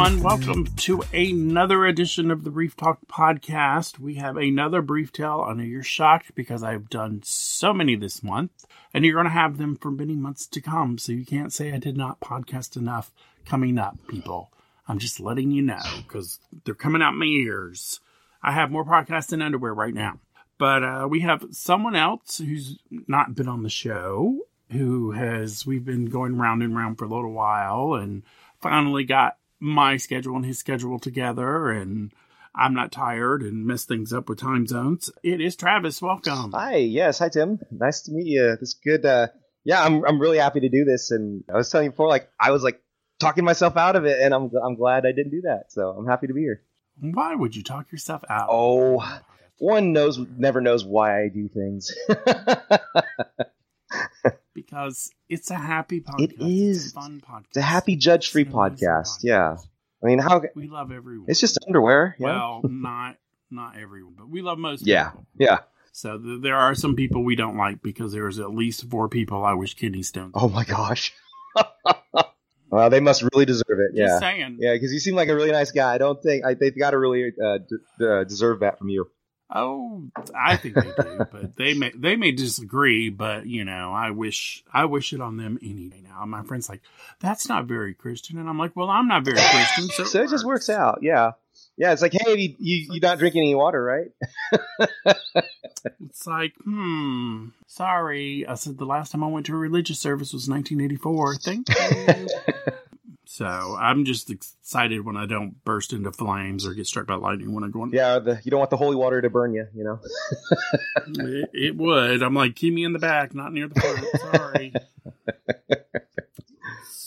everyone. Welcome to another edition of the Brief Talk podcast. We have another brief tale. I know you're shocked because I've done so many this month, and you're going to have them for many months to come. So you can't say I did not podcast enough coming up, people. I'm just letting you know because they're coming out my ears. I have more podcasts than underwear right now. But uh, we have someone else who's not been on the show, who has, we've been going round and round for a little while and finally got my schedule and his schedule together. And I'm not tired and mess things up with time zones. It is Travis. Welcome. Hi, yes, hi Tim. Nice to meet you. This good. Uh, yeah, I'm I'm really happy to do this. And I was telling you before, like I was like talking myself out of it, and I'm I'm glad I didn't do that. So I'm happy to be here. Why would you talk yourself out? Oh, one knows never knows why I do things. because it's a happy podcast. It is It's a fun podcast. It's a happy It's an amazing podcast. Yeah, I mean, how We love everyone. it's just underwear. Yeah, well, not not everyone, but we love most. yeah, people. yeah. So th- there are some people we don't like because there's at least four people I wish kidney stones. Oh my gosh. well, they must really deserve it. Just Yeah, saying. yeah, because you seem like a really nice guy. I don't think I, they've got to really uh, d- uh, deserve that from you. Oh, I think they do, but they may they may disagree. But you know, I wish I wish it on them any day now. My friend's like, "That's not very Christian," and I'm like, "Well, I'm not very Christian, so, so it just works out. Yeah, yeah. It's like, hey, you you, you not drinking any water, right? It's like, hmm, sorry. I said the last time I went to a religious service was 1984. Thank you. so I'm just excited when I don't burst into flames or get struck by lightning when I go on. yeah, the, you don't want the holy water to burn you. You know. It, it would. I'm like, keep me in the back, not near the front. Sorry.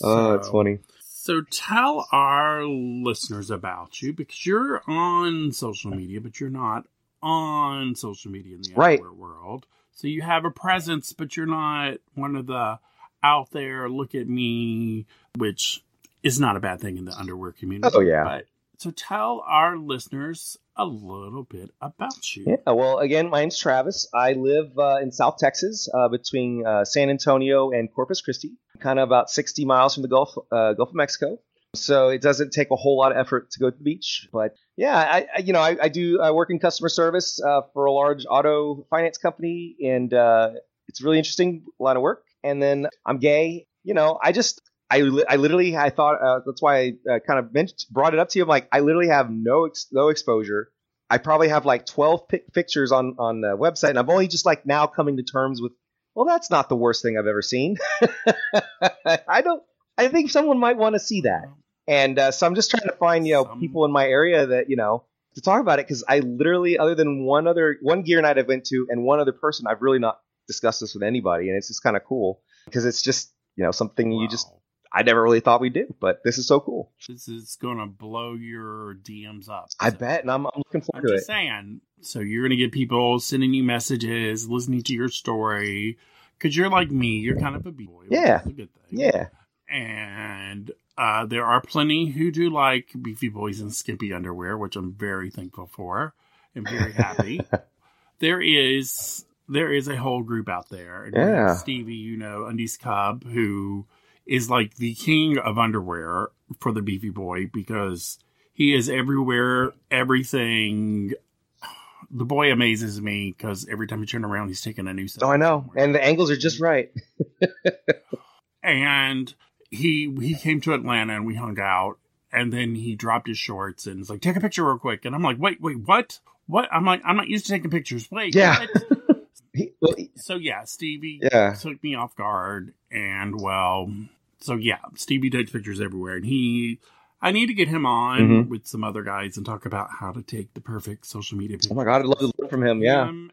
Oh, it's funny. So tell our listeners about you because you're on social media, but you're not on social media in the Right. world. So you have a presence, but you're not one of the out there, look at me, which is not a bad thing in the underwear community. Oh, yeah. But, so tell our listeners a little bit about you. Yeah. Well, again, my name's Travis. I live uh, in South Texas, uh, between uh, San Antonio and Corpus Christi, kind of about 60 miles from the Gulf uh, Gulf of Mexico. So it doesn't take a whole lot of effort to go to the beach. But yeah, I, I you know I, I do I work in customer service uh, for a large auto finance company, and uh, it's a really interesting line of work. And then I'm gay. You know, I just I, I literally I thought uh, that's why I uh, kind of mentioned, brought it up to you. I'm like I literally have no ex- no exposure. I probably have like 12 pic- pictures on on the website, and I'm only just like now coming to terms with. Well, that's not the worst thing I've ever seen. I don't. I think someone might want to see that, and uh, so I'm just trying to find you know Some- people in my area that you know to talk about it because I literally, other than one other one gear night I've went to and one other person, I've really not discussed this with anybody, and it's just kind of cool because it's just you know something you just Wow. I never really thought we'd do, but this is so cool. This is going to blow your DMs up. I bet, and I'm, I'm looking I'm forward to just it. saying. So you're gonna get people sending you messages, listening to your story, because you're like me. You're kind of a b boy. which Yeah. is a good thing. Yeah, And uh, there are plenty who do like beefy boys in skimpy underwear, which I'm very thankful for and very happy. there is there is a whole group out there. And Yeah. Stevie, you know, Undies Cub, who is like the king of underwear for the beefy boy because he is everywhere, everything. The boy amazes me because every time you turn around, he's taking a new. oh I know, and the angles are just right. and he he came to Atlanta and we hung out and then he dropped his shorts and was like take a picture real quick and I'm like wait wait what what I'm like I'm not used to taking pictures wait Yeah. what? He, well, he- so yeah Stevie yeah, took me off guard and well so yeah Stevie takes pictures everywhere and he I need to get him on Mhm. with some other guys and talk about how to take the perfect social media picture. oh my god, I'd love to learn from him. Yeah, Him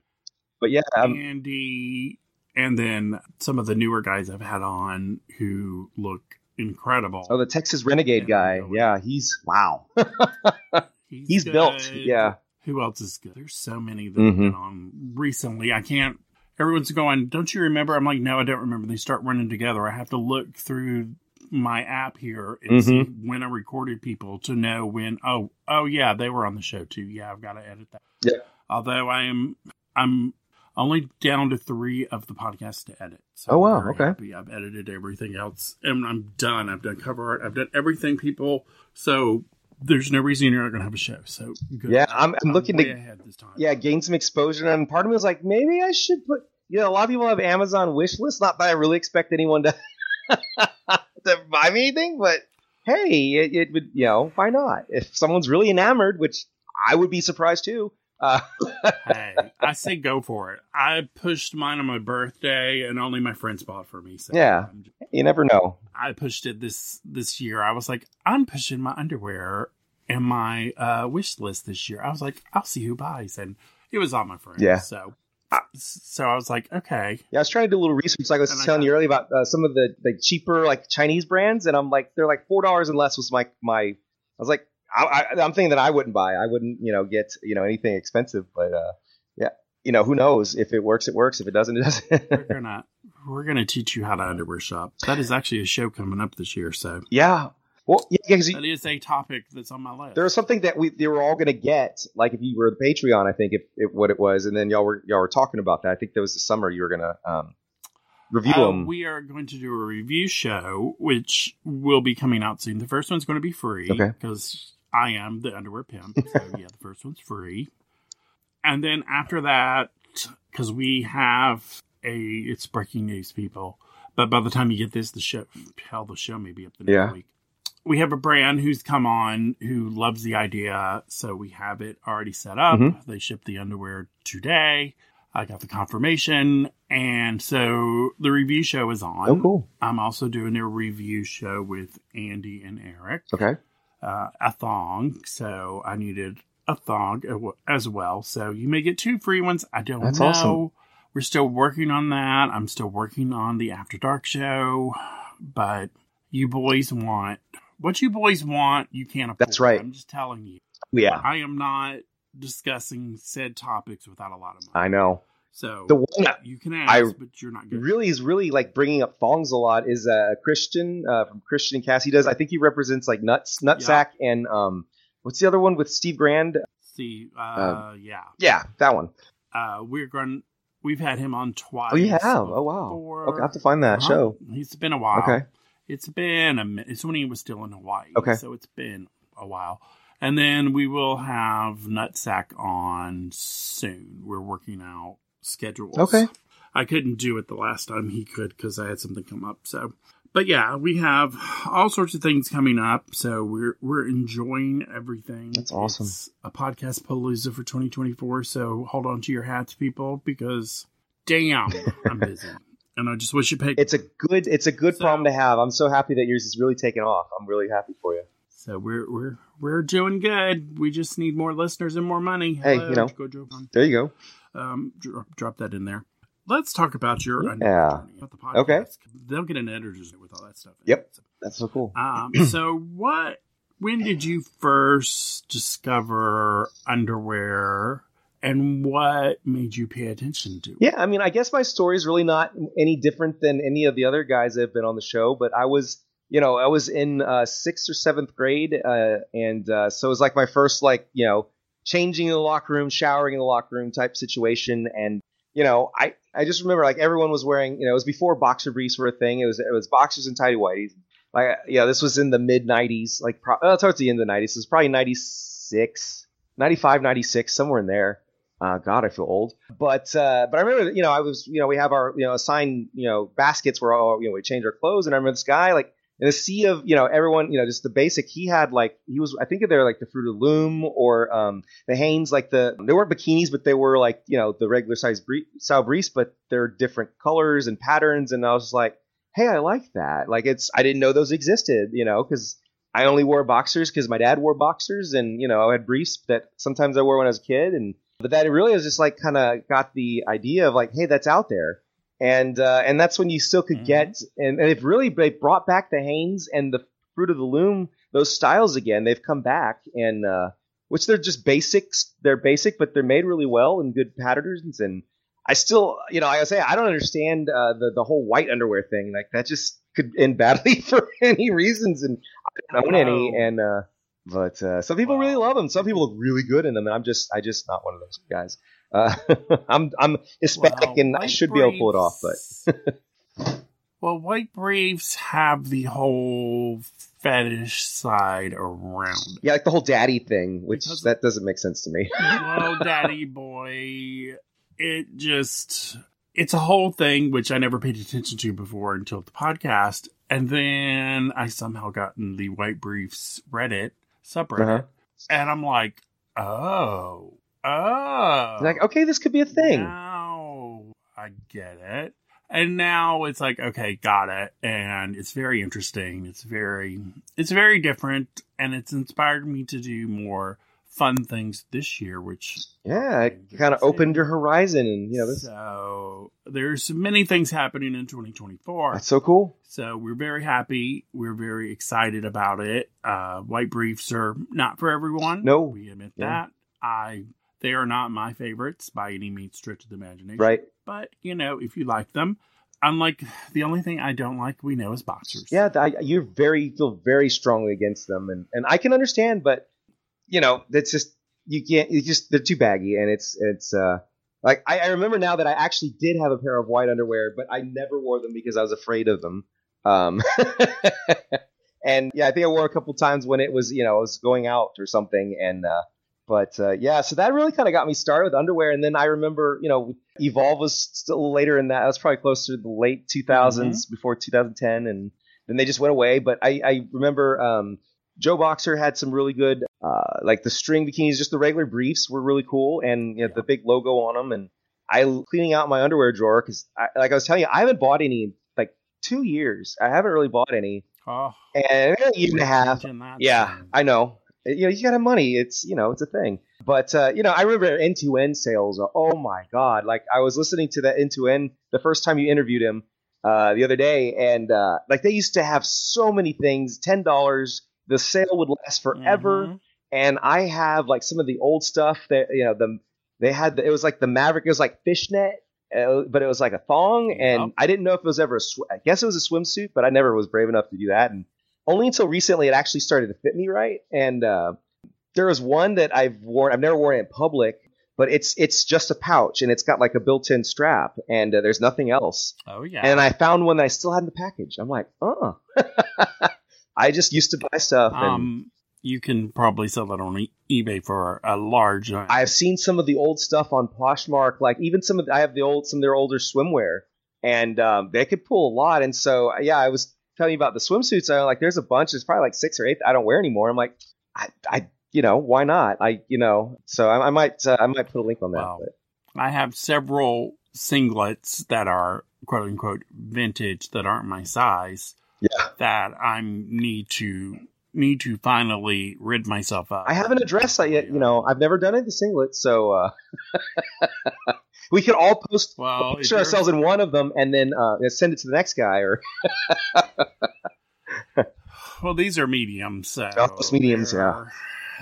but yeah, um, Andy, and then some of the newer guys I've had on who look incredible. oh the Texas Renegade Yeah, guy. Yeah, he's wow. He's good. built. Yeah, Who else is good? There's so many that Mhm. have been on recently. I can't. Everyone's going. Don't you remember? I'm like, no, I don't remember. They start running together. I have to look through my app here and see Mm-hmm. when I recorded people to know when. Oh, oh yeah, they were on the show too. Yeah, I've got to edit that. Yeah. Although I am, I'm only down to three of the podcasts to edit. So Oh, wow, okay. happy. I've edited everything else, and I'm done. I've done cover art. I've done everything, people. So there's no reason you're not going to have a show. So good. Yeah, I'm, I'm looking to ahead this time. yeah gain some exposure, and part of me was like, maybe I should put. You know, a lot of people have Amazon wish lists. Not that I really expect anyone to to buy me anything, but hey, it, it would. You know, why not? If someone's really enamored, which I would be surprised too. Uh, hey, I say go for it. I pushed mine on my birthday, and only my friends bought for me. So Yeah. you never know. I pushed it this this year. I was like, I'm pushing my underwear in my uh, wish list this year. I was like, I'll see who buys, and it was all my friends. Yeah. So, so I was like, okay, Yeah, I was trying to do a little research, like I was And telling got- you earlier about uh, some of the like cheaper like Chinese brands, and I'm like, they're like four dollars and less was my my. I was like, I, I, I'm thinking that I wouldn't buy. I wouldn't, you know, get you know anything expensive, but uh, yeah, you know, who knows? If it works, it works. If it doesn't, it doesn't. we're gonna we're gonna teach you how to underwear shop. That is actually a show coming up this year. So yeah. Well, yeah, because that is a topic that's on my list. there was something that we they were all going to get. Like if you were the Patreon, I think if, if what it was, and then y'all were y'all were talking about that. I think that was the summer you were going to um, review Uh, them. we are going to do a review show, which will be coming out soon. The first one's going to be free Okay. because I am the underwear pimp. So yeah, the first one's free, and then after that, because we have a it's breaking news, people. But by the time you get this, the show, hell, the show may be up the next Yeah. week. We have a brand who's come on who loves the idea, so we have it already set up. Mhm. They ship the underwear today. I got the confirmation, and so the review show is on. oh, cool. I'm also doing a review show with Andy and Eric, Okay. uh, a thong. So I needed a thong as well. So you may get two free ones. I don't That's know. awesome. We're still working on that. I'm still working on the After Dark show, but you boys want what you boys want. You can't afford. That's right. I'm just telling you. Yeah, I am not discussing said topics without a lot of money. I know. So The one that you can ask, I but you're not good. really is really like bringing up thongs a lot is uh, Christian uh, from Christian and Cass. He does. I think he represents like nuts, nutsack, and um, what's the other one with Steve Grand? See, uh, yeah. Yeah, that one. uh, we're going. We've had him on twice. Oh, you have. Oh, wow. Okay, I have to find that Uh-huh. show. He's been a while. Okay. It's been a minute. It's when he was still in Hawaii. Okay. So it's been a while. And then we will have Nutsack on soon. We're working out schedules. Okay. I couldn't do it the last time he could because I had something come up. So, but yeah, we have all sorts of things coming up. So we're we're enjoying everything. That's awesome. It's a podcast palooza for 2024. So hold on to your hats, people, because damn, I'm busy, and I just wish you paid. It's a good. It's a good So- problem to have. I'm so happy that yours is really taking off. I'm really happy for you. So we're we're we're doing good. We just need more listeners and more money. Hey, Hello, you know. go There you go. Um, drop, drop that in there. Let's talk about your Yeah. about the podcast. Okay. They'll get an editor's note with all that stuff. Yep. it. That's so cool. Um, so what? When did you first discover underwear, and what made you pay attention to? Yeah, I mean, I guess my story is really not any different than any of the other guys that have been on the show. But I was, you know, I was in uh, sixth or seventh grade, uh, and uh, so it was like my first, like, you know, changing in the locker room, showering in the locker room type situation. And you know, I I just remember like everyone was wearing, you know, it was before boxer briefs were a thing. It was it was boxers and tidy whities. Like, yeah, this was in the mid '90s, like pro- uh, towards the end of the '90s. It was probably '96, '95, '96, somewhere in there. Uh, God, I feel old. But uh, but I remember, you know, I was, you know, we have our, you know, assigned, you know, baskets where all, you know, we change our clothes. And I remember this guy, like, in a sea of, you know, everyone, you know, just the basic. He had like, he was, I think they're like the Fruit of Loom or um, the Hanes, like the, they weren't bikinis, but they were like, you know, the regular size bre- style briefs, but they're different colors and patterns. And I was like, hey, I like that. Like, it's, I didn't know those existed, you know, because I only wore boxers because my dad wore boxers, and you know, I had briefs that sometimes I wore when I was a kid, and but that it really was just like kind of got the idea of like, hey, that's out there, and uh, and that's when you still could Mhm. get, and, and they've really they brought back the Hanes and the Fruit of the Loom, those styles again. They've come back, and uh, which they're just basics. They're basic, but they're made really well and good patterns. And I still, you know, I say I don't understand uh, the the whole white underwear thing. Like that just could end badly for any reasons, and I don't own any. And uh, but uh, some people really love them. Some people look really good in them, and I'm just I just not one of those guys. Uh, I'm I'm Hispanic, and I should be able to pull it off, but well, white briefs have the whole fetish side around. Yeah, like the whole daddy thing, which Because- that doesn't make sense to me. Well, daddy boy, it just it's a whole thing which I never paid attention to before until the podcast. And then I somehow got in the White Briefs Reddit subreddit. Uh-huh. And I'm like, oh, oh. Like, okay, this could be a thing. Now I get it. And now it's like, okay, got it. And it's very interesting. It's very, it's very different. And it's inspired me to do more fun things this year, which Yeah, it kind of opened your horizon, and you know, this, so there's many things happening in 2024. that's so cool. So we're very happy. We're very excited about it. Uh, white briefs are not for everyone. No. we admit Yeah. that. I they are not my favorites by any means stretch of the imagination. Right? But you know, if you like them, unlike the only thing I don't like, we know is boxers. Yeah, I, you're very feel very strongly against them, and and I can understand, but you know, that's just you can't. You just they're too baggy, and it's it's uh like I, I remember now that I actually did have a pair of white underwear, but I never wore them because I was afraid of them. Um, and yeah, I think I wore a couple times when it was you know I was going out or something, and uh, but uh, yeah, so that really kind of got me started with underwear, and then I remember you know Evolve was still later in that. That was probably closer to the late 2000s before 2010, and then they just went away. But I, I remember um, Joe Boxer had some really good, uh, like the string bikinis, just the regular briefs were really cool, and you know, the big logo on them. And I cleaning out my underwear drawer because, like I was telling you, I haven't bought any in like two years. I haven't really bought any, Oh, and a year and a half. Yeah. I know. You know, you gotta have money. It's you know, it's a thing. But uh, you know, I remember N2N sales. Oh my god! Like I was listening to that N2N the first time you interviewed him uh, the other day, and uh, like they used to have so many things. Ten dollars. The sale would last forever. Mhm. And I have like some of the old stuff that you know the they had. The, it was like the Maverick. It was like fishnet. Uh, but it was like a thong, and Yep. I didn't know if it was ever a. Sw- I guess it was a swimsuit, but I never was brave enough to do that. And only until recently it actually started to fit me right. And uh, there was one that I've worn. I've never worn it in public, but it's it's just a pouch and it's got like a built-in strap, and uh, there's nothing else. Oh yeah. And I found one that I still had in the package. I'm like, oh. I just used to buy stuff, and um, you can probably sell that on e- eBay for a large. uh, I've seen some of the old stuff on Poshmark. Like even some of I have the old some of their older swimwear, and um, they could pull a lot. And so yeah, I was telling you about the swimsuits. I like there's a bunch. There's probably like six or eight I don't wear anymore. I'm like, I, I you know why not? I you know so I, I might uh, I might put a link on that. Wow. I have several singlets that are quote unquote vintage that aren't my size yeah, that I need to need to finally rid myself of. I haven't addressed that yet. You know, I've never done it the singlet, so uh, we could all post Well, picture ourselves in one of them and then uh, send it to the next guy or Well, these are mediums, so Oh, mediums, they're,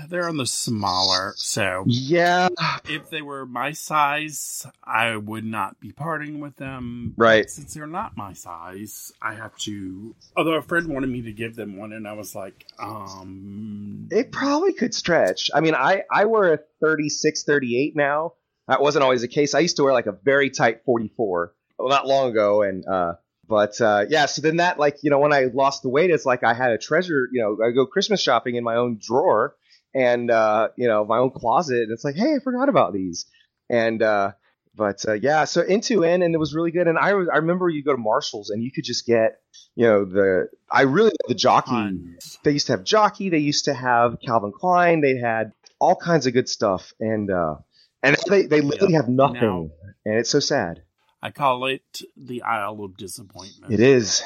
They're on the smaller, so yeah, if they were my size, I would not be parting with them. Right. But since they're not my size, I have to. Although a friend wanted me to give them one, and I was like, um, it probably could stretch. I mean, I I wear a 36, 38 now. That wasn't always the case. I used to wear like a very tight 44 well, not long ago, and uh, but uh, yeah. So then that like you know when I lost the weight, it's like I had a treasure. You know, I go Christmas shopping in my own drawer and uh, you know my own closet, and it's like, hey, I forgot about these. And uh, but uh, yeah, so N2N, and it was really good. And I I remember you go to Marshalls and you could just get you know the I really the jockey they used to have jockey they used to have calvin klein they had all kinds of good stuff and uh and they, they literally have nothing Now- and it's so sad I call it the Isle of Disappointment. it is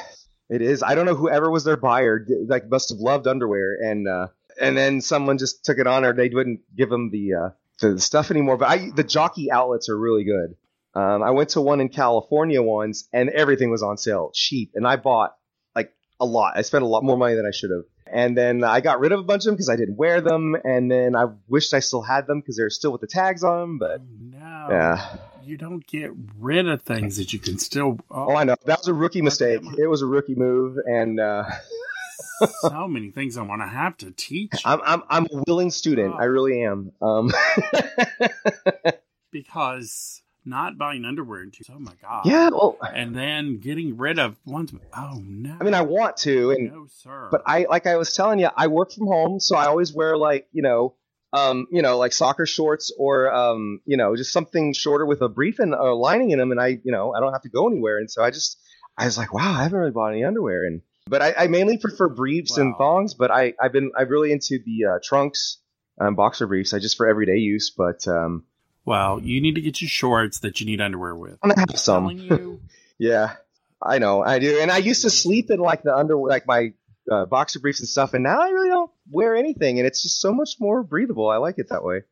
it is i don't know whoever was their buyer like must have loved underwear and uh and then someone just took it on or they wouldn't give them the uh the stuff anymore but i the jockey outlets are really good um i went to one in california once and everything was on sale cheap and i bought like a lot i spent a lot more money than i should have and then I got rid of a bunch of them because I didn't wear them, and then I wished I still had them because they're still with the tags on them. But No, Yeah. you don't get rid of things that you can still. oh, I know that was a rookie mistake. It was a rookie move, and uh, so many things I want to have to teach I'm I'm I'm a willing student. I really am. Um, because not buying underwear into. Oh my god. Yeah, well, And then getting rid of ones. Oh no. I mean, I want to, and no sir. but I like I was telling you, I work from home, so I always wear like you know, um, you know, like soccer shorts or um, you know, just something shorter with a brief and a lining in them, and I, you know, I don't have to go anywhere, and so I just, I was like, wow, I haven't really bought any underwear, and but I, I mainly prefer briefs and thongs, but I, I've been, I'm really into the uh, trunks, um, boxer briefs, I just for everyday use, but um, well, you need to get your shorts that you need underwear with. I'm gonna have some. Yeah, I know, I do, and I used to sleep in like the under, like my uh, boxer briefs and stuff, and now I really don't wear anything, and it's just so much more breathable. I like it that way.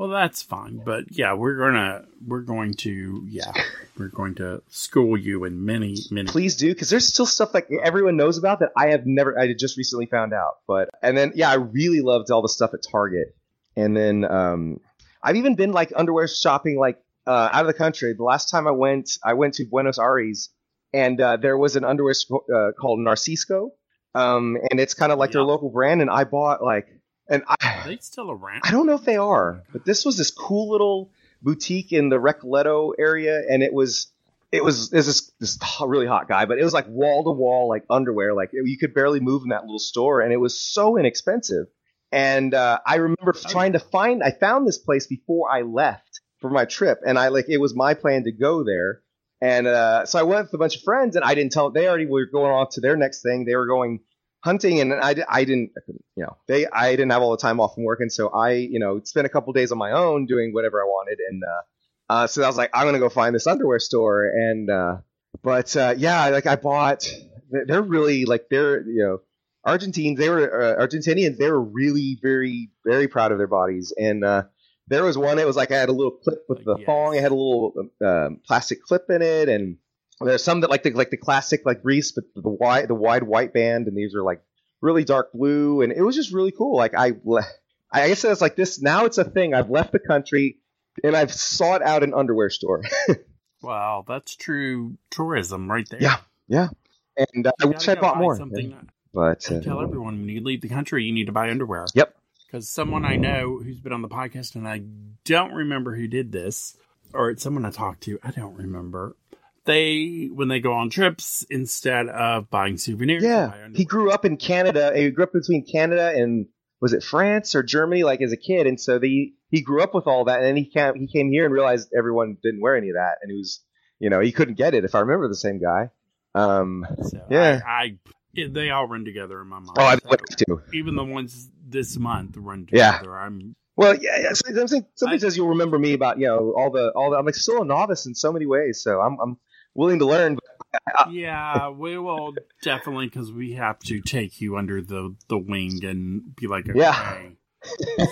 Well, that's fine, but yeah, we're gonna we're going to yeah we're going to school you in many many. Please do, because there's still stuff like everyone knows about that I have never, I just recently found out. But and then yeah, I really loved all the stuff at Target, and then um, I've even been like underwear shopping like uh, out of the country. The last time I went, I went to Buenos Aires, and uh, there was an underwear sp- uh, called Narcisco, um, and it's kind of like their local brand, and I bought like, and Are they still around? I don't know if they are, but this was this cool little boutique in the Recoleta area, and it was it was this is this really hot guy, but it was like wall to wall like underwear, like you could barely move in that little store, and it was so inexpensive. And uh, I remember trying to find, I found this place before I left for my trip, and I like it was my plan to go there, and uh, so I went with a bunch of friends, and I didn't tell they already were going on to their next thing. They were going hunting, and I, I didn't, you know, they I didn't have all the time off from work, and so I, you know, spent a couple days on my own doing whatever I wanted, and uh, uh, so I was like, I'm gonna go find this underwear store, and uh, but uh, yeah, like I bought, they're really like they're you know. Argentines, they were uh, Argentinians. They were really, very, very proud of their bodies. And uh, there was one. It was like I had a little clip with the Yes. thong. It had a little um, plastic clip in it, and there's some that like the like the classic like briefs, but the wide the wide white band, and these are like really dark blue, and it was just really cool. Like I, I guess it's like this. Now it's a thing. I've left the country, and I've sought out an underwear store. Wow, that's true tourism right there. Yeah. Yeah. And uh, I wish I bought more. Something. But uh, tell everyone when you leave the country, you need to buy underwear. Yep. Because someone I know who's been on the podcast, and I don't remember who did this, or it's someone I talked to, I don't remember. They, when they go on trips, instead of buying souvenirs, Yeah, he grew up in Canada. He grew up between Canada and was it France or Germany, like as a kid, and so the he grew up with all that, and then he came he came here and realized everyone didn't wear any of that, and he was you know he couldn't get it if I remember the same guy. Um, So Yeah. I, I they all run together in my mind. oh, I So would have to. even the ones this month run together. Yeah. I'm Well, yeah, yeah so- something something I- says you'll remember me about you know all the all the. I'm like still a novice in so many ways, so I'm I'm willing to learn. Yeah, we will definitely because we have to take you under the the wing and be like, okay, Yeah.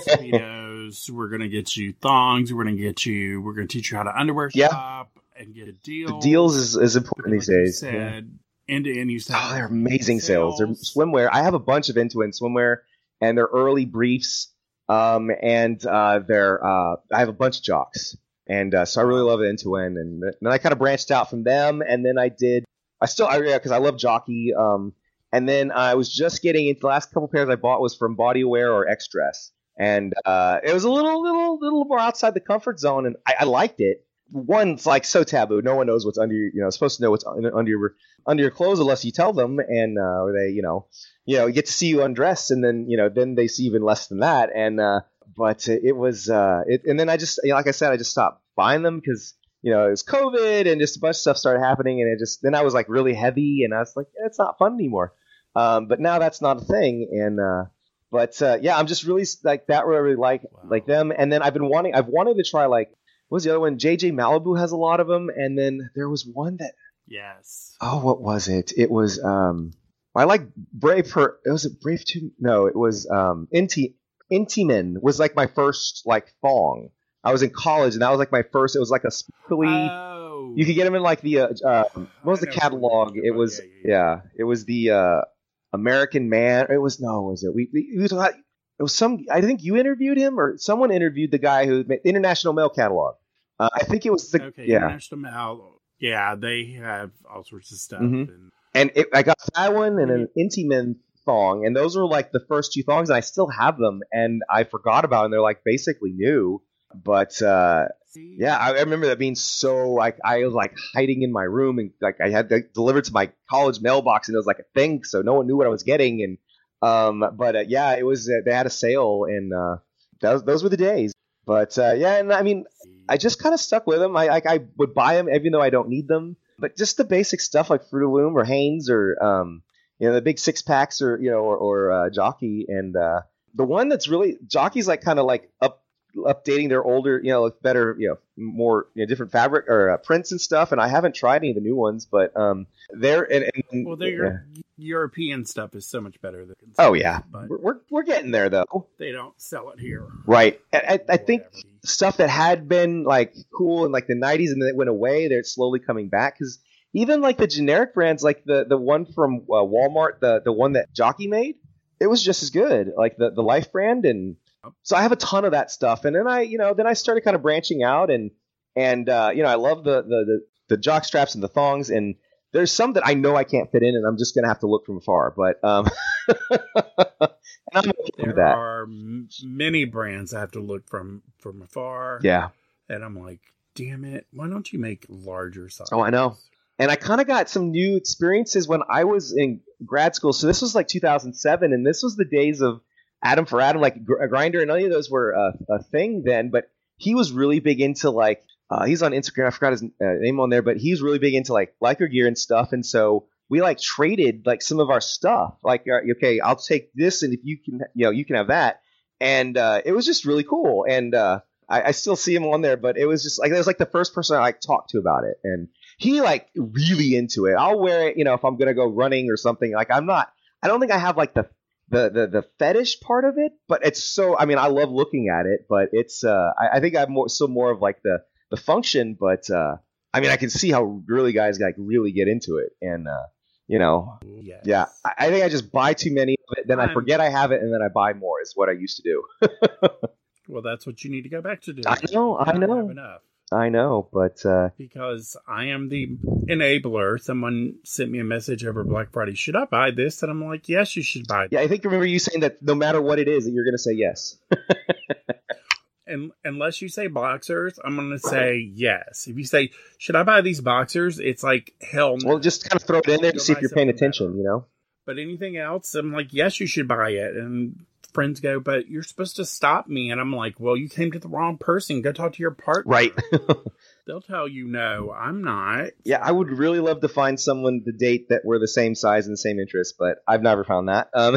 speedos. We're gonna get you thongs. We're gonna get you. We're gonna teach you how to underwear Yeah. shop and get a deal. the deals is, is important Like these days. yeah. Said N2N. You said, Oh, they're amazing sales. They're swimwear. I have a bunch of N2N swimwear, and they're early briefs. Um, and uh, they're uh, I have a bunch of jocks, and uh, so I really love it N2N. And then I kind of branched out from them, and then I did. I still, I yeah, because I love jockey. Um, and then I was just getting into the last couple pairs I bought was from Body Aware or X Dress, and uh, it was a little, little, little more outside the comfort zone, and I, I liked it. One's like so taboo; no one knows what's under. your- You know, supposed to know what's under your under your clothes unless you tell them, and uh, they, you know, you know, get to see you undressed, and then you know, then they see even less than that. And uh, but it was, uh, it, and then I just, you know, like I said, I just stopped buying them because you know it was COVID and just a bunch of stuff started happening, and it just then I was like really heavy, and I was like, eh, it's not fun anymore. Um, but now that's not a thing, and uh, but uh, yeah, I'm just really like that. Really like Wow. like them, and then I've been wanting, I've wanted to try like. What was the other one? JJ Malibu has a lot of them, and then there was one that Yes. oh, what was it? It was um, I like Brave per. It was it Brave two? No, it was um, Inti Intymen was like my first like thong. I was in college, and that was like my first. It was like a sparkly. Oh, you could get them in like the uh, uh what was the catalog? It was Yeah, yeah, yeah, it was the uh American Man. It was no, was it? We, we it was it was some. I think you interviewed him or someone interviewed the guy who made International Male Catalog. Uh, I think it was the okay. yeah. International Male. Yeah, they have all sorts of stuff. Mhm. And And it, I got that one and an Intiman thong, and those were like the first two thongs, and I still have them, and I forgot about them. They're like basically new, but uh, Yeah, I, I remember that being so like I was like hiding in my room and like I had delivered to my college mailbox and it was like a thing, so no one knew what I was getting. And um, but uh, yeah, it was uh, they had a sale and uh, those those were the days. But uh, yeah, and I mean, I just kind of stuck with them. I, I I would buy them even though I don't need them. But just the basic stuff like Fruit of Loom or Hanes or um, you know the big six packs or you know or, or uh, Jockey and uh, the one that's really Jockey's like kind of like up updating their older you know better you know more you know, different fabric or uh, prints and stuff. And I haven't tried any of the new ones, but um, they're and, and Well, their European stuff is so much better than. Oh yeah, but we're, we're we're getting there though. they don't sell it here. Right. I, I, I think stuff that had been like cool in like the 90s and then it went away they're slowly coming back because even like the generic brands like the the one from uh, walmart the the one that jockey made it was just as good like the the life brand and so i have a ton of that stuff and then i you know then i started kind of branching out and and uh, you know i love the the the, the jock straps and the thongs and there's some that i know i can't fit in and i'm just gonna have to look from afar but um okay There are m- many brands I have to look from from afar. yeah and I'm like, damn it, why don't you make larger size? Oh, I know. And I kind of got some new experiences when I was in grad school. So this was like 2007, and this was the days of Adam for Adam, like Gr- Grindr, and none of those were a, a thing then. But he was really big into like uh, he's on Instagram. I forgot his uh, name on there, but he's really big into like Lycra gear and stuff. And so we like traded like some of our stuff. Like, uh, okay, I'll take this, and if you can, you know, you can have that. And uh, it was just really cool. And uh, I, I still see him on there, but it was just like it was like the first person I like talked to about it, and he like really into it. I'll wear it, you know, if I'm gonna go running or something. Like I'm not. I don't think I have like the the the, the fetish part of it, but it's so. I mean, I love looking at it, but it's. uh I, I think I'm more still more of like the the function, but uh I mean, I can see how really guys like really get into it, and uh you know, Yes. yeah. I, I think I just buy too many of it, then I I'm- forget I have it, and then I buy more. Is what I used to do. Well, that's what you need to go back to do. I know, I know. I know, but uh Because I am the enabler. Someone sent me a message over Black Friday. Should I buy this? And I'm like, yes, you should buy it. yeah, I think remember you saying that no matter what it is, that you're gonna say yes. And unless you say boxers, I'm going to say yes. If you say, should I buy these boxers? It's like, hell no. Well, just kind of throw it in there to see if you're paying attention. better. You know. But anything else, I'm like, yes, you should buy it. And friends go, but you're supposed to stop me. And I'm like, well, you came to the wrong person. Go talk to your partner. Right. They'll tell you, no, I'm not. yeah, I would really love to find someone to date that were the same size and the same interest, but I've never found that. Um,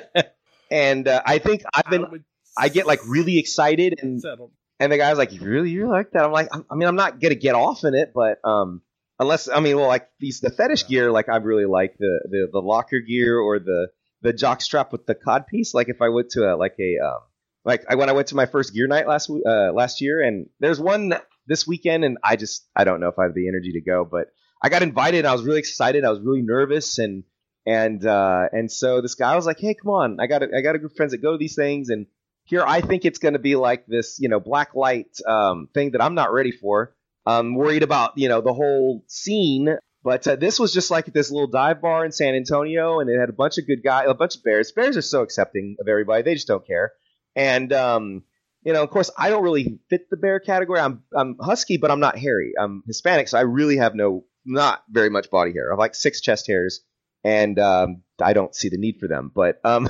and uh, I think I've been. would I get like really excited, and settle. and the guy's like, "You really, you like that?" I'm like, I mean, I'm not gonna get off in it, but um, unless I mean, well, like these the fetish gear, like I really like the the the locker gear or the the jock strap with the cod piece. Like if I went to a like a um, like I when I went to my first gear night last uh, last year, and there's one this weekend, and I just I don't know if I have the energy to go, but I got invited. And I was really excited. I was really nervous, and and uh, and so this guy was like, "Hey, come on! I got a, I got a group of friends that go to these things, and here I think it's going to be like this, you know, black light um, thing that I'm not ready for. I'm worried about, you know, the whole scene. But uh, this was just like this little dive bar in San Antonio, and it had a bunch of good guys, a bunch of bears. Bears are so accepting of everybody; they just don't care. And um, you know, of course, I don't really fit the bear category. I'm I'm husky, but I'm not hairy. I'm Hispanic, so I really have no, not very much body hair. I have like six chest hairs, and um, I don't see the need for them. But um,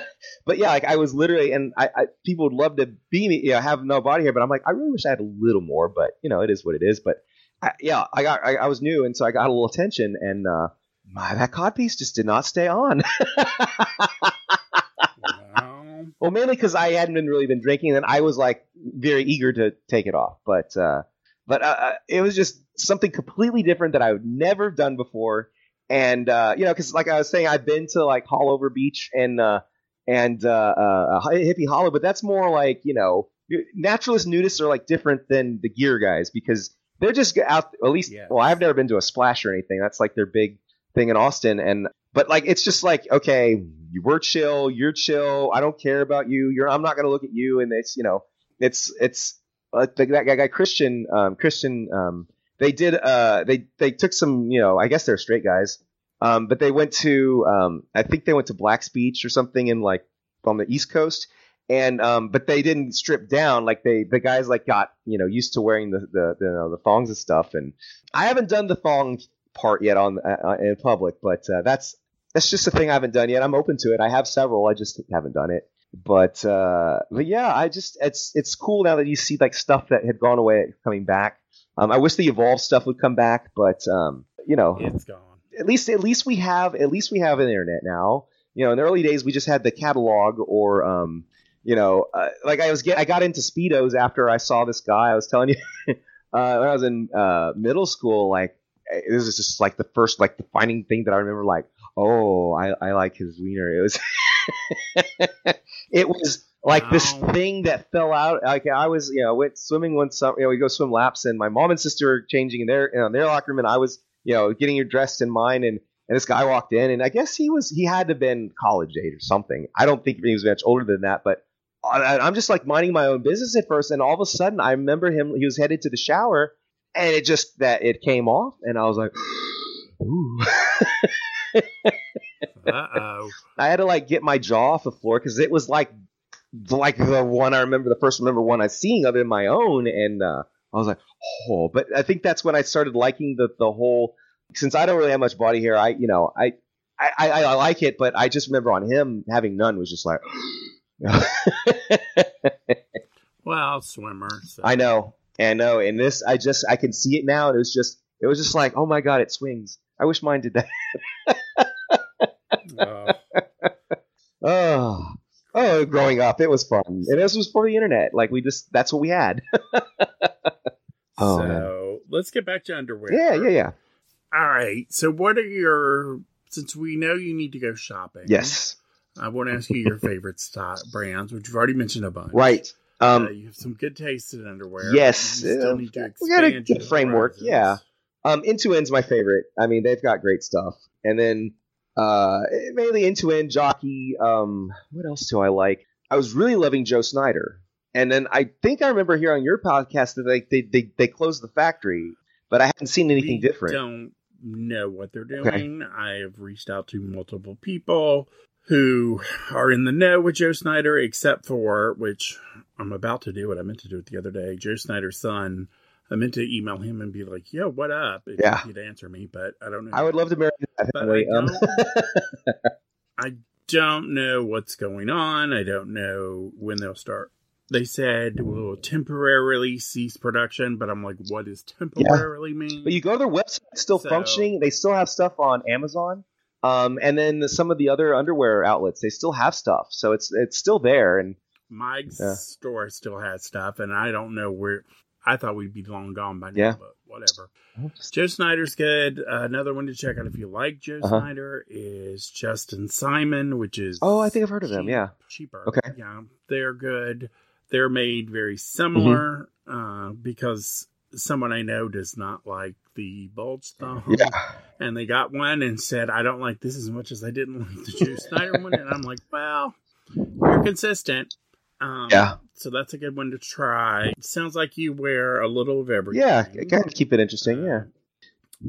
but yeah, like I was literally, and I, I people would love to be me, you know, have no body hair, but I'm like, I really wish I had a little more. But you know, it is what it is. But I, yeah, I got, I, I was new, and so I got a little attention, and uh, my that cod piece just did not stay on. Well, Well, mainly because I hadn't been really been drinking, and I was like very eager to take it off. But uh, but uh, uh, it was just something completely different that I've never done before. And uh, you know, because like I was saying, I've been to like Haulover Beach and uh, and uh, uh, Hippie Hollow, but that's more like you know, naturalist nudists are like different than the gear guys because they're just out. At least, Yes. well, I've never been to a splash or anything. That's like their big thing in Austin, and but like it's just like okay, you we're chill, you're chill. I don't care about you. You're I'm not gonna look at you, and it's you know, it's it's like that guy, guy Christian um, Christian. Um, they did uh they they took some you know I guess they're straight guys, um, but they went to um I think they went to Black's Beach or something in like on the East Coast. And um, but they didn't strip down like they the guys like got you know used to wearing the the the, you know, the thongs and stuff. And I haven't done the thong part yet on uh, in public, but uh, that's that's just a thing I haven't done yet. I'm open to it. I have several. I just haven't done it. But uh, but yeah, I just it's it's cool now that you see like stuff that had gone away coming back. Um, I wish the evolve stuff would come back, but um, you know, It's gone. at least at least we have at least we have an internet now. You know, in the early days we just had the catalog or um, you know, uh, like I was get I got into speedos after I saw this guy. I was telling you uh, when I was in uh, middle school. Like this is just like the first like defining thing that I remember. Like, oh, I, I like his wiener. It was it was like this thing that fell out. Like I was, you know, went swimming one summer. You know, we go swim laps, and my mom and sister were changing in their you know, in their locker room, and I was, you know, getting your dressed in mine, and and this guy walked in, and I guess he was he had to have been college age or something. I don't think he was much older than that, but I, I'm just like minding my own business at first, and all of a sudden I remember him. He was headed to the shower, and it just that it came off, and I was like, ooh. Uh oh. I had to like get my jaw off the floor because it was like like the one I remember, the first remember one I seeing other than my own, and uh, I was like, oh. But I think that's when I started liking the the whole. Since I don't really have much body hair, I you know I I, I, I like it, but I just remember on him having none was just like. Well, swimmer. So. I know, I know, and this I just I can see it now, and it was just it was just like, oh my god, it swings. I wish mine did that. Uh, Oh, oh, growing up, it was fun, and this was for the internet. Like we just that's what we had. Oh, so man. let's get back to underwear. Yeah, yeah, yeah. All right. So, what are your? Since we know you need to go shopping, Yes, I want to ask you your favorite stock brands, which you've already mentioned a bunch. right. Uh, Um, you have some good taste in underwear. Yes, You still uh, need to we expand get your framework, horizons. yeah. um, N2N's my favorite. I mean, they've got great stuff, and then uh, mainly N2N, Jockey. Um, what else do I like? I was really loving Joe Snyder, and then I think I remember here on your podcast that they they they, they closed the factory, but I hadn't seen anything We different. Don't know what they're Okay. doing. I have reached out to multiple people who are in the know with Joe Snyder, except for which I'm about to do what I meant to do it the other day. Joe Snyder's son. I meant to email him and be like, "Yo, what up?" If Yeah. he'd answer me, but I don't know. I would love to marry that But. I Um, I don't know what's going on. I don't know when they'll start. They said we'll temporarily cease production, but I'm like, what does temporarily mean? But you go to their website, it's still So- functioning. They still have stuff on Amazon. Um, and then some of the other underwear outlets, they still have stuff. So it's it's still there. And My Yeah. store still has stuff, and I don't know where. I thought we'd be long gone by now, Yeah. but whatever. Joe Snyder's good. Uh, another one to check out if you like Joe Uh-huh. Snyder is Justin Simon, which is oh, I think I've heard of them. Yeah. cheaper. Okay. Yeah, they're good. They're made very similar Mm-hmm. uh, because someone I know does not like the bulge thumb. Yeah. And they got one and said, I don't like this as much as I didn't like the Joe Snyder one. And I'm like, well, you're consistent. Um, Yeah. So that's a good one to try. Sounds like you wear a little of everything. Yeah. Kind of keep it interesting. Yeah.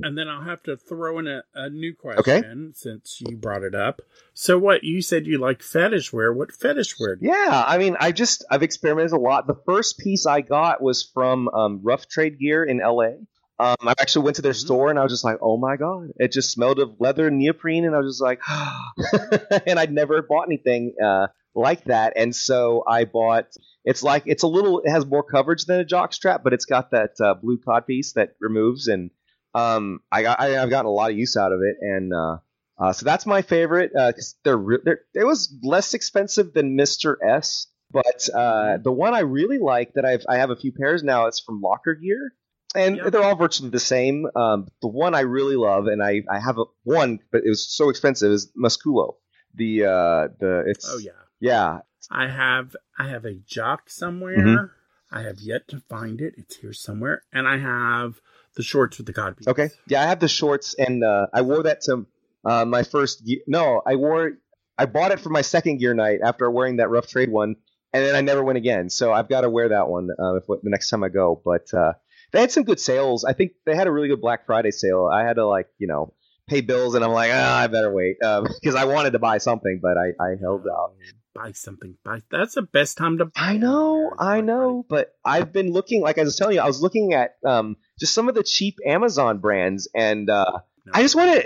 And then I'll have to throw in a, a new question since you brought it up. So, what you said you like fetish wear? What fetish wear? do you Yeah. I mean, I just, I've experimented a lot. The first piece I got was from um, Rough Trade Gear in LA. Um, I actually went to their Mhm. store and I was just like, oh my God. It just smelled of leather and neoprene. And I was just like, and I'd never bought anything uh, like that. And so I bought, it's like, it's a little, it has more coverage than a jock strap, but it's got that uh, blue cod piece that removes. And um, I got, I, I've gotten a lot of use out of it. And uh, uh, so that's my favorite. Uh, 'cause they're, they're, it was less expensive than Mr. S. But uh, the one I really like that I've I have a few pairs now. It's from Locker Gear, and Yeah. they're all virtually the same. Um, the one I really love, and I, I have a one, but it was so expensive, is Musculo. The uh, the it's Oh yeah, yeah I have I have a jock somewhere. Mhm. I have yet to find it. It's here somewhere, and I have the shorts with the cod piece. okay yeah I have the shorts, and uh, I wore that to uh, my first ge- no I wore I bought it for my second gear night after wearing that rough trade one, and then I never went again. So I've got to wear that one uh, if, the next time I go. But uh, they had some good sales. I think they had a really good Black Friday sale. I had to like you know pay bills, and I'm like ah, I better wait because I wanted to buy something, but I, I held out. buy something. Buy that's the best time to. I know, I know, but I've been looking. Like I was telling you, I was looking at um, just some of the cheap Amazon brands, and uh, No, I just wanna-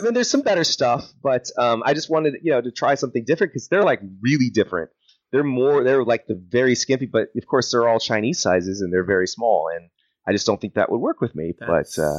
I mean, there's some better stuff, but um, I just wanted you know to try something different because they're like really different. They're more, they're like the very skimpy, but of course they're all Chinese sizes and they're very small, and I just don't think that would work with me. That's but uh,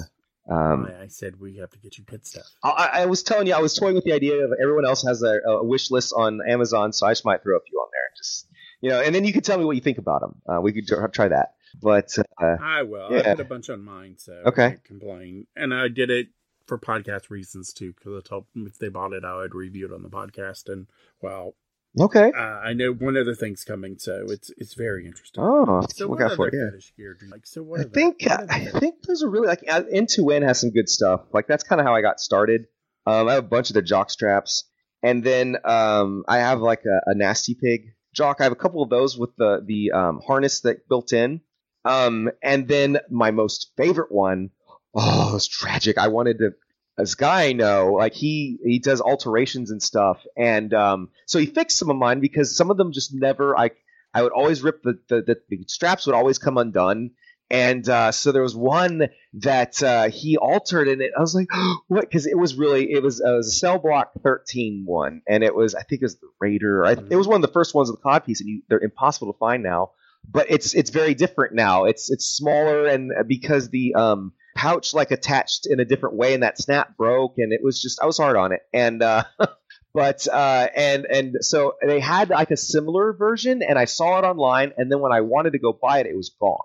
um, I said we have to get you good stuff. I, I was telling you, I was toying with the idea of everyone else has a, a wish list on Amazon, so I just might throw a few on there. Just you know, and then you can tell me what you think about them. Uh, we could try that. But uh, I will. I yeah. put a bunch on mine, so Okay. I can't complain. And I did it for podcast reasons too, because I told them if they bought it, I would review it on the podcast. And well, okay. uh, I know one other thing's coming, so it's it's very interesting. Oh, so look what out for it. Yeah. gear like? So what? I think what are I think those are really like uh, N2N has some good stuff. Like that's kind of how I got started. Um, I have a bunch of their jock straps, and then um, I have like a, a nasty pig jock. I have a couple of those with the the um, harness that built in. Um, and then my most favorite one, oh, it's tragic. I wanted to. This guy I know, like he he does alterations and stuff, and um, so he fixed some of mine because some of them just never. I I would always rip the the, the, the straps would always come undone, and uh, so there was one that uh, he altered, and it, I was like, what? Because it was really it was, uh, it was a cell block 13 one, and it was I think it was the Raider. I, it was one of the first ones of the cod piece, and you, they're impossible to find now. But it's it's very different now. It's it's smaller, and uh, because the um, pouch like attached in a different way, and that snap broke, and it was just I was hard on it, and. Uh, But uh, and and so they had like a similar version, and I saw it online, and then when I wanted to go buy it, it was gone.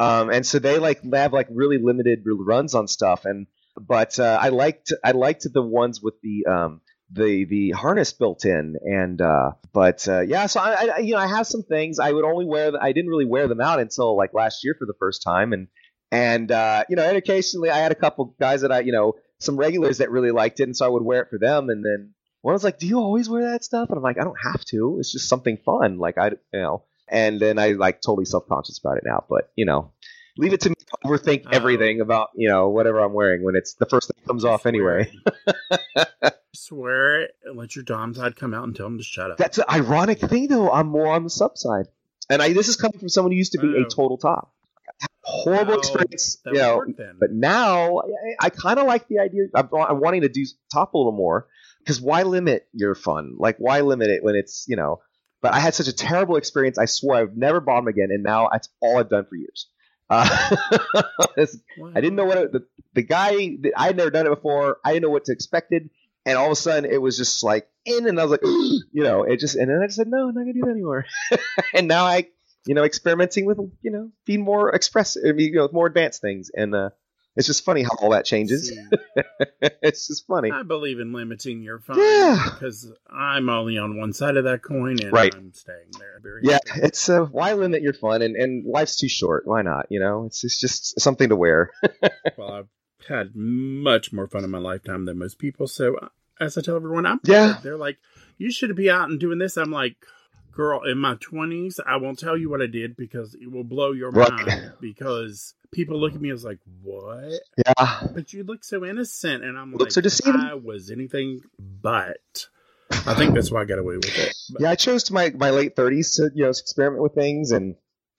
Um, and so they like have like really limited runs on stuff, and but uh, I liked I liked the ones with the um, the the harness built in, and uh, but uh, yeah, so I, I you know I have some things I would only wear I didn't really wear them out until like last year for the first time, and and uh, you know and occasionally I had a couple guys that I you know some regulars that really liked it, and so I would wear it for them, and then one was like, "Do you always wear that stuff?" And I'm like, "I don't have to. It's just something fun. Like I, you know." And then I like totally self conscious about it now. But you know, leave it to me to overthink Oh. everything about you know whatever I'm wearing when it's the first thing that comes off anyway. Swear it and let your dom side come out and tell them to shut up. That's an ironic thing, though. I'm more on the sub side, and I this is coming from someone who used to be Oh. a total top. Horrible Well, experience, that you know. But now I, I kind of like the idea. I'm, I'm wanting to do top a little more because why limit your fun? Like why limit it when it's you know? But I had such a terrible experience. I swore I would never bought them again, and now that's all I've done for years. Uh, it's- I didn't know what it, the the guy. I had never done it before. I didn't know what to expected, and all of a sudden it was just like in, and I was like, you know, it just, and then I just said, no, I'm not gonna do that anymore. and now I, you know, experimenting with, you know, being more expressive, you know, more advanced things, and uh, it's just funny how all that changes. It's just funny. I believe in limiting your fun Yeah. because I'm only on one side of that coin and Right. I'm staying there. Very Yeah, happy. it's uh, why limit your fun, and, and life's too short. Why not? You know, it's it's just something to wear. Well, I've had much more fun in my lifetime than most people. So, uh, as I tell everyone, I'm Yeah. They're like, you should be out and doing this. I'm like, girl, in my 20s, I won't tell you what I did because it will blow your Right. mind. Because people look at me as like, what? Yeah, But you look so innocent, and I'm Looks like, are deceiving. I was anything but. I think that's why I got away with it. But- yeah. I chose to my my late thirties to you know experiment with things, and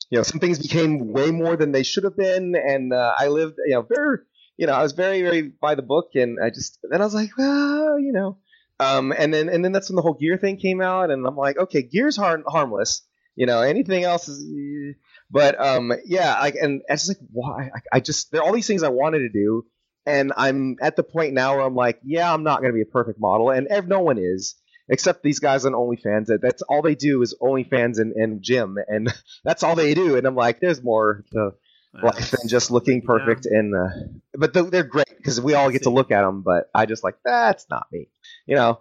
you know some things became way more than they should have been, and uh, I lived you know very you know I was very very by the book, and I just then I was like, well, you know, um, and then and then that's when the whole gear thing came out, and I'm like, okay, gear's har- harmless, you know, anything else is. But um, yeah, like, and it's just like, why? I, I just there are all these things I wanted to do, and I'm at the point now where I'm like, yeah, I'm not going to be a perfect model, and ev- no one is, except these guys on OnlyFans. That that's all they do is OnlyFans and, and gym, and that's all they do. And I'm like, there's more to life than just looking Yeah. perfect. And uh, but they're great because we all get to look at them. But I just like that's not me, you know.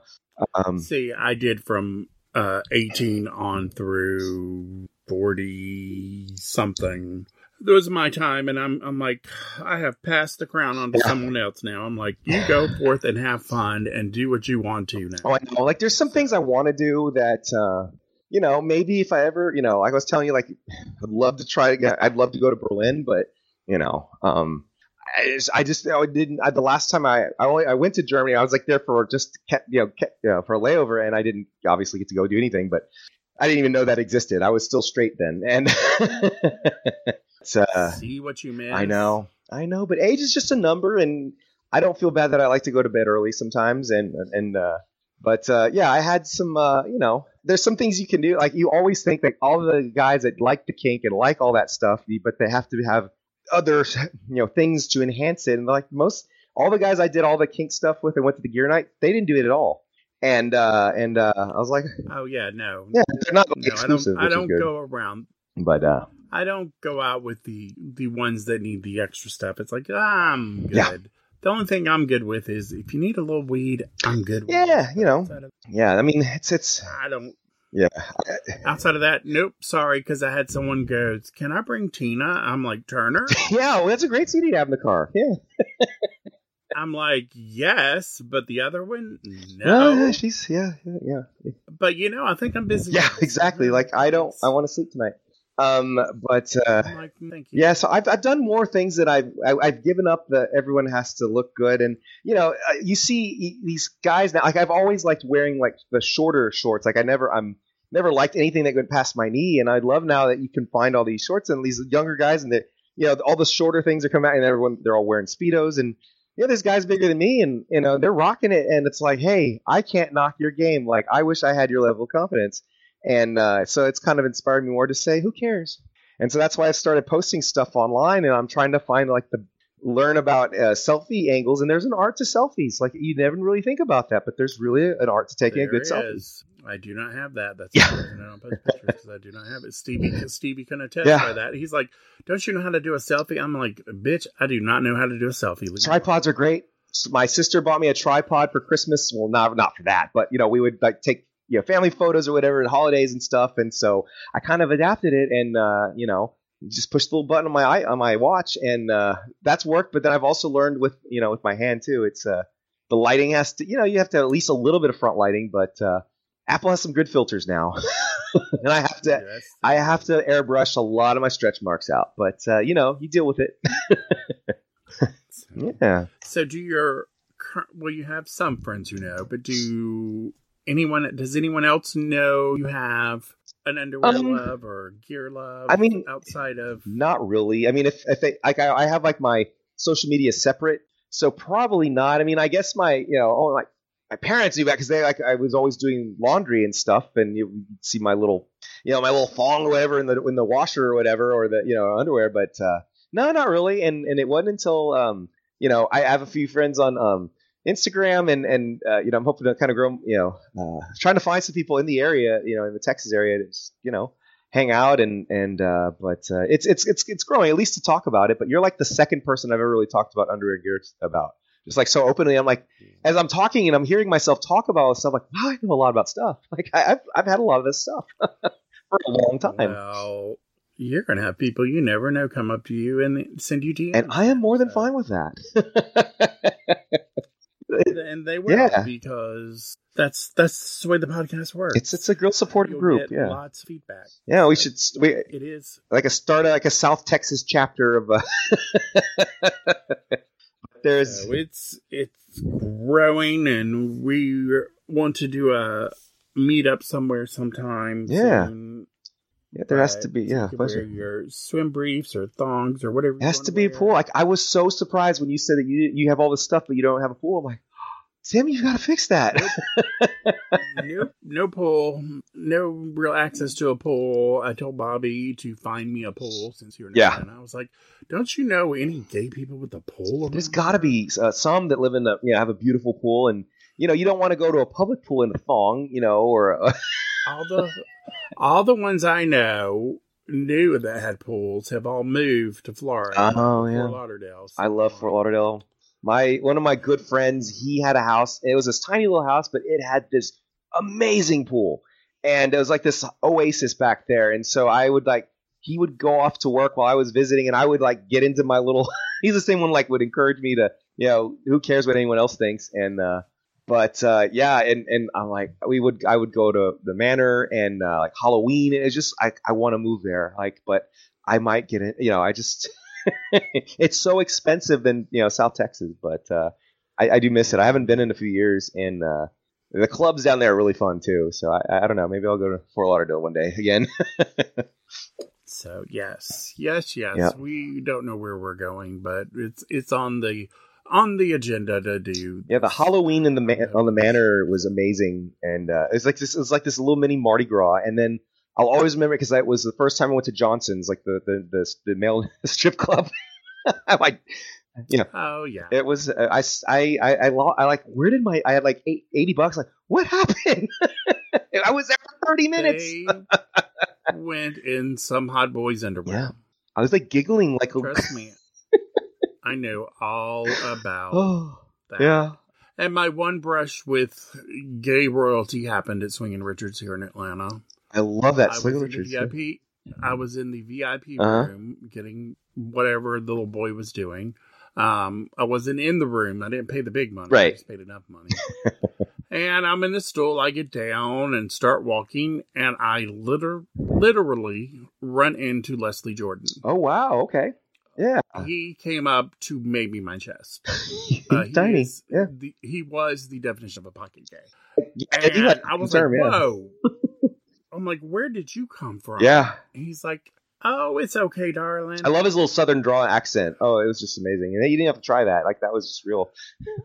Um, See, I did from uh, 18 on through 40 something. That was my time, and I'm I'm like, I have passed the crown on to Yeah. someone else now. I'm like, you go forth and have fun and do what you want to now. Oh, I know. Like, there's some things I want to do that, uh, you know, maybe if I ever, you know, like I was telling you, like, I'd love to try get, I'd love to go to Berlin, but, you know, um, I just, I just I didn't. I, the last time I I, only, I went to Germany, I was like there for just you know, you know for a layover, and I didn't obviously get to go do anything. But I didn't even know that existed. I was still straight then, and uh, see what you mean I know, I know, but age is just a number, and I don't feel bad that I like to go to bed early sometimes, and and uh, but uh, yeah, I had some, uh, you know, there's some things you can do. Like you always think that all the guys that like the kink and like all that stuff, but they have to have other, you know, things to enhance it. And like most, all the guys I did all the kink stuff with and went to the gear night, they didn't do it at all. And uh, and uh, I was like, oh yeah, no, yeah, they're not no, exclusive. I don't, I don't go around, but uh, I don't go out with the the ones that need the extra stuff. It's like ah, I'm good. Yeah. The only thing I'm good with is if you need a little weed, I'm good. Yeah, you know. Of, yeah, I mean, it's it's. I don't. Yeah. Outside of that, nope. Sorry, because I had someone goes, "Can I bring Tina?" I'm like Turner. yeah, well, that's a great CD to have in the car. Yeah. I'm like, yes, but the other one, no. yeah, she's yeah, yeah, yeah. But you know, I think I'm busy. Yeah, exactly. Like I don't, I want to sleep tonight. Um, but uh, like, yeah, so I've, I've done more things that I've I, have i have given up that everyone has to look good, and you know, uh, you see these guys now. Like I've always liked wearing like the shorter shorts. Like I never I'm never liked anything that went past my knee, and I love now that you can find all these shorts and these younger guys, and that you know all the shorter things are coming out, and everyone they're all wearing speedos, and yeah, this guy's bigger than me, and you know they're rocking it, and it's like, hey, I can't knock your game. Like I wish I had your level of confidence and uh, so it's kind of inspired me more to say, who cares? And so that's why I started posting stuff online, and I'm trying to find like the learn about uh, selfie angles. And there's an art to selfies. Like you never really think about that, but there's really an art to taking there a good selfie. I do not have that. That's yeah. I don't post pictures because I do not have it. Stevie, Stevie can attest yeah. by that. He's like, "Don't you know how to do a selfie?" I'm like, "Bitch, I do not know how to do a selfie." Leave Tripods are great. My sister bought me a tripod for Christmas. Well, not not for that, but you know, we would like take you know family photos or whatever, and holidays and stuff. And so I kind of adapted it, and uh, you know just push the little button on my on my watch, and uh, that's worked. But then I've also learned with you know with my hand too. It's uh, the lighting has to you know you have to at least a little bit of front lighting, but uh, Apple has some good filters now, and I have to yes. I have to airbrush a lot of my stretch marks out. But uh, you know you deal with it. yeah. So do your well you have some friends who know, but do anyone does anyone else know you have an underwear um, love or gear love i mean outside of not really. I mean if if they, like I, I have like my social media separate so probably not. I mean i guess my you know oh, my, my parents do that because they like i was always doing laundry and stuff and you see my little you know my little thong or whatever in the in the washer or whatever or the you know underwear but uh no not really. And and it wasn't until um you know i have a few friends on um Instagram and and uh, you know I'm hoping to kind of grow you know uh, trying to find some people in the area you know in the Texas area to just, you know hang out and and uh, but uh, it's it's it's it's growing at least to talk about it but you're like the second person I've ever really talked about underwear gear about just like so openly I'm like as I'm talking and I'm hearing myself talk about all this stuff like wow I know a lot about stuff like I, have I've had a lot of this stuff for a long time. Well, you're gonna have people you never know come up to you and send you DMs. And I am more than fine with that. and they will yeah. because that's that's the way the podcast works. It's it's a girl supportive group. yeah, lots of feedback. Yeah, we should. We, it is like a start like a South Texas chapter of. Uh, there's so it's it's growing, and we want to do a meetup somewhere sometime. Yeah. Soon. Yeah, there has to be. Yeah, wear your swim briefs or thongs or whatever. It has to be a pool. Like I was so surprised when you said that you you have all this stuff but you don't have a pool. I'm like, Sam, you got to fix that. no, no pool, no real access to a pool. I told Bobby to find me a pool since you're yeah. And I was like, don't you know any gay people with a pool? There's got to be uh, some that live in the you know have a beautiful pool and you know you don't want to go to a public pool in a thong, you know, or. A all the all the ones I know knew that had pools have all moved to Florida. Oh yeah, Fort Lauderdale. So. I love Fort Lauderdale. My one of my good friends, he had a house. It was this tiny little house, but it had this amazing pool, and it was like this oasis back there. And so I would like he would go off to work while I was visiting, and I would like get into my little. he's the same one like would encourage me to, you know, who cares what anyone else thinks, and uh, but uh, yeah, and and I'm like, we would I would go to the manor and uh, like Halloween. It's just I I want to move there, like, but I might get it. You know, I just it's so expensive than you know South Texas, but uh, I, I do miss it. I haven't been in a few years, and uh, the clubs down there are really fun too. So I, I don't know. Maybe I'll go to Fort Lauderdale one day again. so yes, yes, yes. Yeah. We don't know where we're going, but it's it's on the on the agenda to do. yeah, the Halloween in the man- on the manor was amazing, and uh, it's like this. It was like this little mini Mardi Gras, and then. I'll always remember because that was the first time I went to Johnson's, like the the the, the male strip club. I'm you know, Oh yeah. It was uh, I lo- I like where did my I had like eight, 80 bucks like what happened? I was there for 30 minutes. Went in some hot boys underwear. Yeah. I was like giggling like a Trust me. I know all about Oh, that. yeah. And my one brush with gay royalty happened at Swingin' Richards here in Atlanta. I love that I in Richards. VIP. I was in the VIP Uh-huh. room getting whatever the little boy was doing. Um, I wasn't in the room. I didn't pay the big money. I Right. just paid enough money. and I'm in the stool. I get down and start walking, and I liter- literally run into Leslie Jordan. Oh wow, okay. Yeah. He came up to maybe my chest. Uh, he Tiny. Yeah. the- he was the definition of a pocket gay. Like I was term, like, yeah. whoa. I'm like, where did you come from? Yeah. And he's like, oh, it's okay, darling. I love his little southern draw accent. Oh, it was just amazing. And you didn't have to try that. Like that was just real.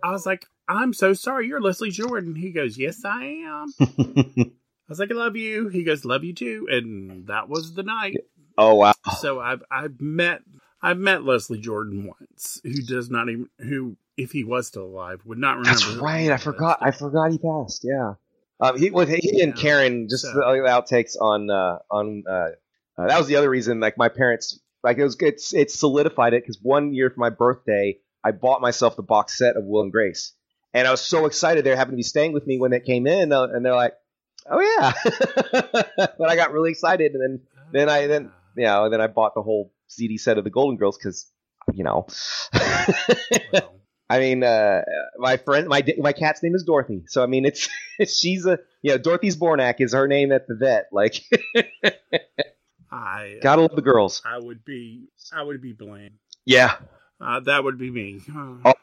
I was like, I'm so sorry. You're Leslie Jordan. He goes, yes, I am. I was like, I love you. He goes, love you too. And that was the night. oh wow. So I've I've met I've met Leslie Jordan once, who does not even who, if he was still alive, would not remember. That's right. I forgot. I forgot he passed. Yeah. Um, he with he and Karen just So- the outtakes on uh, on uh, uh, that was the other reason. Like my parents, like it was it's it solidified it because one year for my birthday, I bought myself the box set of Will and Grace, and I was so excited they happened to be staying with me when it came in, uh, and they're like, "Oh yeah," but I got really excited, and then then I- then- you know, and then I bought the whole CD said of the Golden Girls because you know. Well, I mean, uh, my friend, my my cat's name is Dorothy, so I mean, it's, she's a you know Dorothy Zbornak is her name at the vet. Like, I gotta love the girls. I would be I would be Blaine. Yeah, Uh, that would be me. Oh,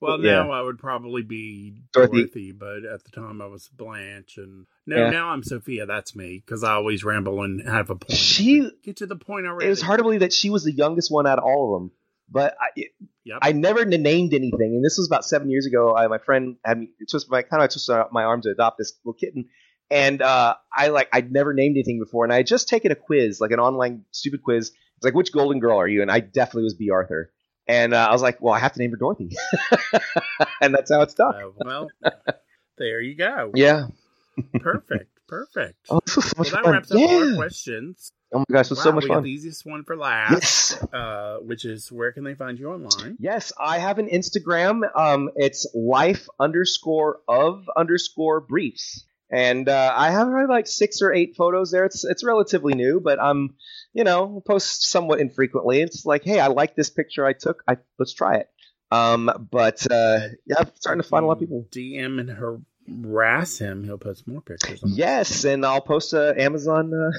well, yeah. now I would probably be Dorothy. Dorothy. but at the time I was Blanche, and no, Yeah. now I'm Sophia. That's me because I always ramble and have a point. she. get to the point already. It was hard to believe that she was the youngest one out of all of them, but I, Yep. I never named anything. And this was about seven years ago. I, my friend had me twist my kind of twisted my arm to adopt this little kitten, and uh, I like I'd never named anything before, and I had just taken a quiz, like an online stupid quiz. It's like, which Golden Girl are you? And I definitely was Bea Arthur. And uh, I was like, well, I have to name her Dorothy, and that's how it stuck. Uh, well, there you go. Yeah. Perfect. Perfect. Oh, this was so well, much that fun. wraps up all our Yeah. questions. Oh my gosh, it was so Wow, much we got fun. the easiest one for last, Yes. uh, which is where can they find you online? Yes, I have an Instagram. Um, it's life underscore of underscore briefs, and uh, I have probably like six or eight photos there. It's it's relatively new, but I'm, you know, post somewhat infrequently. It's like, hey, I like this picture I took. I let's try it. Um, but uh, yeah, I'm starting to find a lot of people. DM and harass him. He'll post more pictures. Yes, and I'll post uh, Amazon. Uh,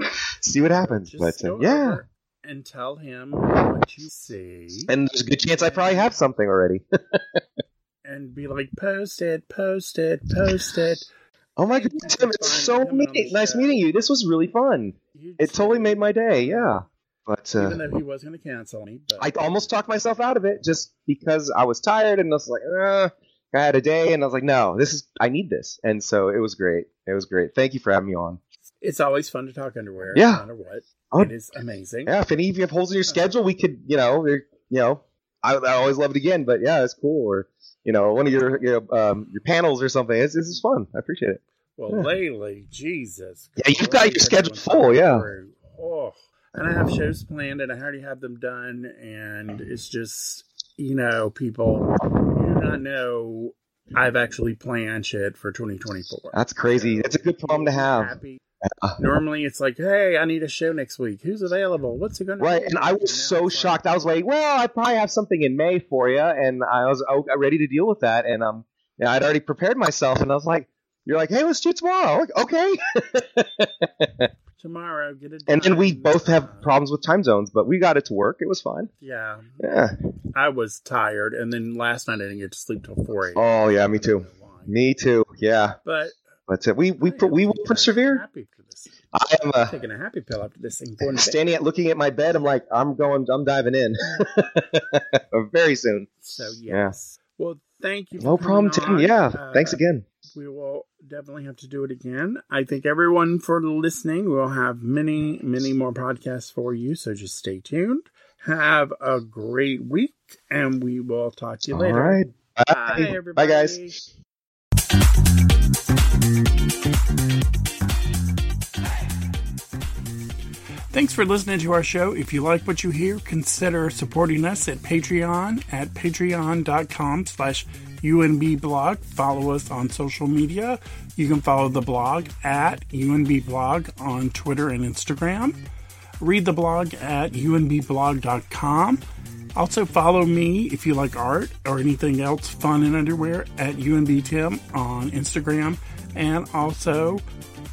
see what happens. Just but uh, yeah, and tell him what you see, and there's a good chance I probably have something already. and be like, post it, post it, post it. Oh my god, Tim! It's so meeting, nice meeting you. This was really fun. It totally made my day. Yeah, but uh, Even though he was going to cancel me, but I almost talked myself out of it just because I was tired and I was like, uh, I had a day and I was like, no, this is I need this, and so it was great. It was great. Thank you for having me on. it's always fun to talk underwear. Yeah. no matter what. Oh. It is amazing. Yeah, if any of you have holes in your schedule, we could, you know, you know, I, I always love it again. But yeah, it's cool. Or you know, one of your your um, your panels or something. It's, this is fun. I appreciate it. Well, Yeah. lately, Jesus. Yeah, you've got your schedule full, yeah. through. Oh, and I have shows planned, and I already have them done, and it's just you know, people you do not know I've actually planned shit for 2024. That's crazy. That's a good problem to have. Happy. Uh, Normally, it's like, hey, I need a show next week. Who's available? What's it going to Right, be? and I was so shocked. I was like, "Well, I probably have something in May for you," and I was oh, ready to deal with that. And um, I'd already prepared myself, and I was like, "You're like, hey, let's do it tomorrow." Okay. tomorrow. Get it. And then we both have problems with time zones, but we got it to work. It was fine. Yeah, Yeah. I was tired, and then last night I didn't get to sleep till four a.m. Oh yeah, me too. Me too. Yeah. But But uh, we we I we will persevere. Happy for this. I am uh, Taking a happy pill after this thing. Standing at looking at my bed. I'm like, I'm going. I'm diving in very soon. So Yeah. yes. Well, thank you. For No problem, Tim. Yeah. Uh, Thanks again. We will definitely have to do it again. I thank everyone for listening. We'll have many, many more podcasts for you. So just stay tuned. Have a great week, and we will talk to you All later. right. Bye. Bye, everybody. Bye, guys. Thanks for listening to our show. If you like what you hear, consider supporting us at Patreon at patreon.com slash unbblog. Follow us on social media. You can follow the blog at unbblog on Twitter and Instagram. Read the blog at unbblog.com. Also follow me if you like art or anything else fun in underwear at unbtim on Instagram and also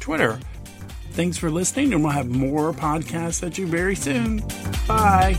Twitter. Thanks for listening, and we'll have more podcasts at you very soon. Bye.